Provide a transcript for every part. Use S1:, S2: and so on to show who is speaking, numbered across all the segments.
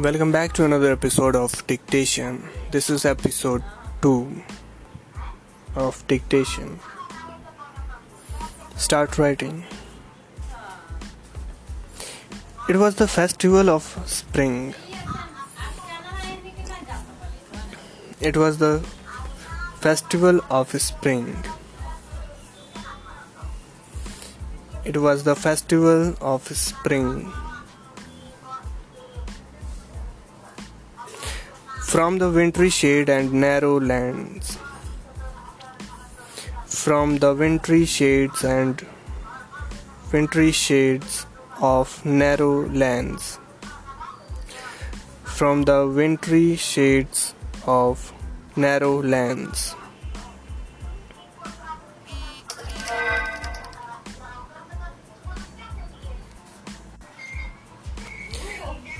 S1: Welcome back to another episode of Dictation. This is episode 2 of Dictation. Start writing. It was the festival of spring. It was the festival of spring. It was the festival of spring. From the wintry shade and narrow lands. From the wintry shades and wintry shades of narrow lands. From the wintry shades of narrow lands.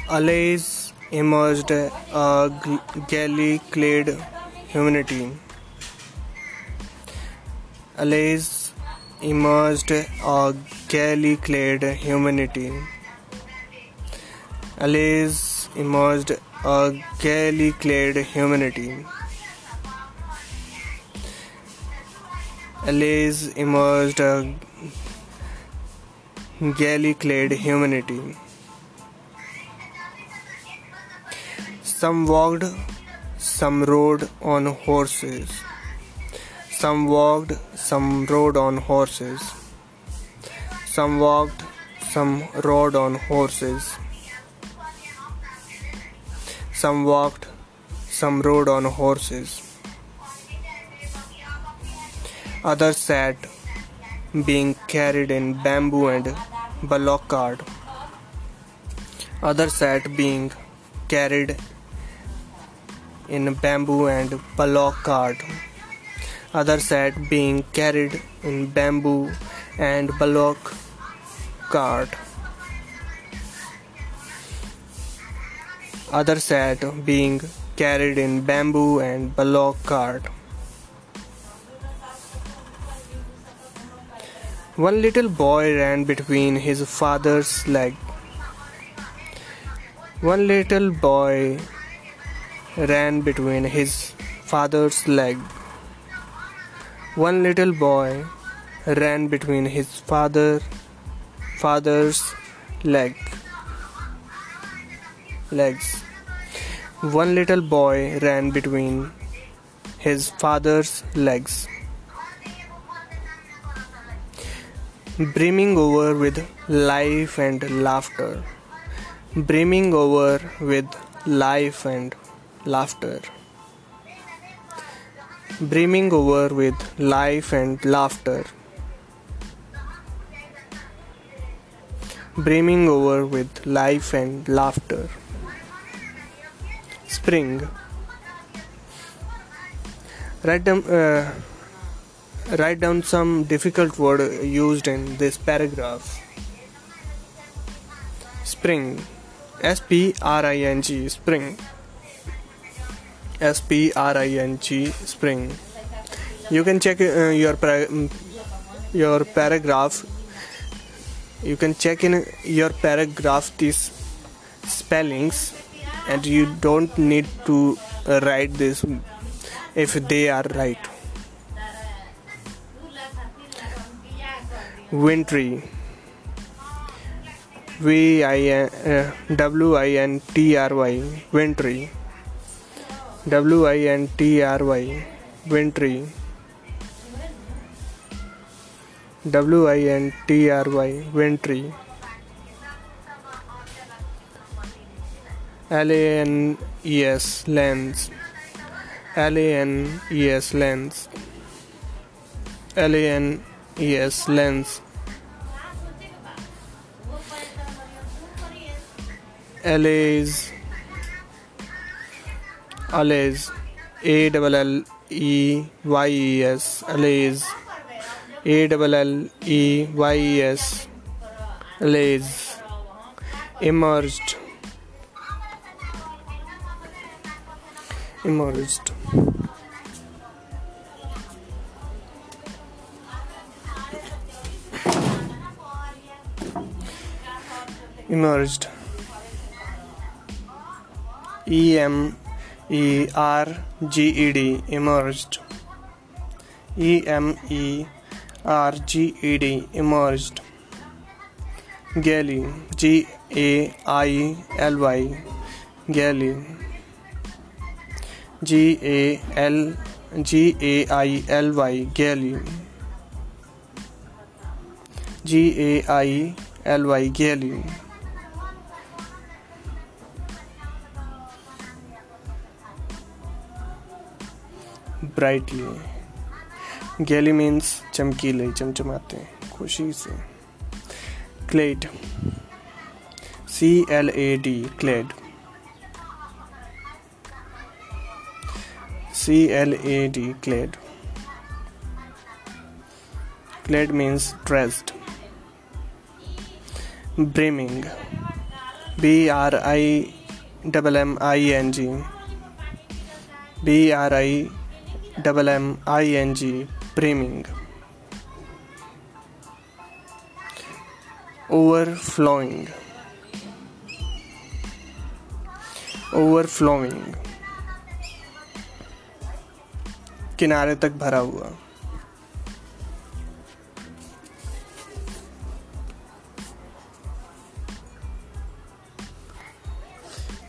S1: Allays emerged a galley clad humanity. Allays emerged a galley clad humanity. Allays emerged a galley clad humanity. Allays emerged a galley clad humanity. Some walked, some rode on horses. Some walked, some rode on horses. Some walked, some rode on horses. Some walked, some rode on horses. Others sat, being carried in bamboo and bullock cart. Others sat, being carried in bamboo and bullock cart. Others sat being carried in bamboo and bullock cart. Others sat being carried in bamboo and bullock cart. One little boy ran between his father's legs. One little boy ran between his father's legs. One little boy ran between his father father's leg legs. One little boy ran between his father's legs. Brimming over with life and laughter. Brimming over with life and laughter. Brimming over with life and laughter. Brimming over with life and laughter. Spring. Write down, uh, write down some difficult word used in this paragraph. Spring. S P R I N G. Spring. S P R I N G spring. You can check uh, your mm, your paragraph. You can check in your paragraph these spellings, and you don't need to write this if they are right. Wintry. Uh, W I N T R Y wintry W I N T R Y Wintry. W I N T R Y Wintry. L A N E S Lens. L A N E S Lens. L A N E S Lens. L A is Allays A double L E Y E S. Allays A double L E Y E S. Allays emerged. Emerged. Emerged. E M E R G E D emerged E M E R G E D emerged Galley G A I L Y Galley G A L G A I L Y Galley G A I L Y Galley brightly galley means चमकीले, चमचमाते खुशी से। Clad. C L A D clad. C L A D clad. Clad means dressed. Brimming. B R I double M I N G B R I double M I N G brimming overflowing overflowing किनारे तक भरा हुआ।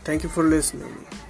S1: Thank you for listening.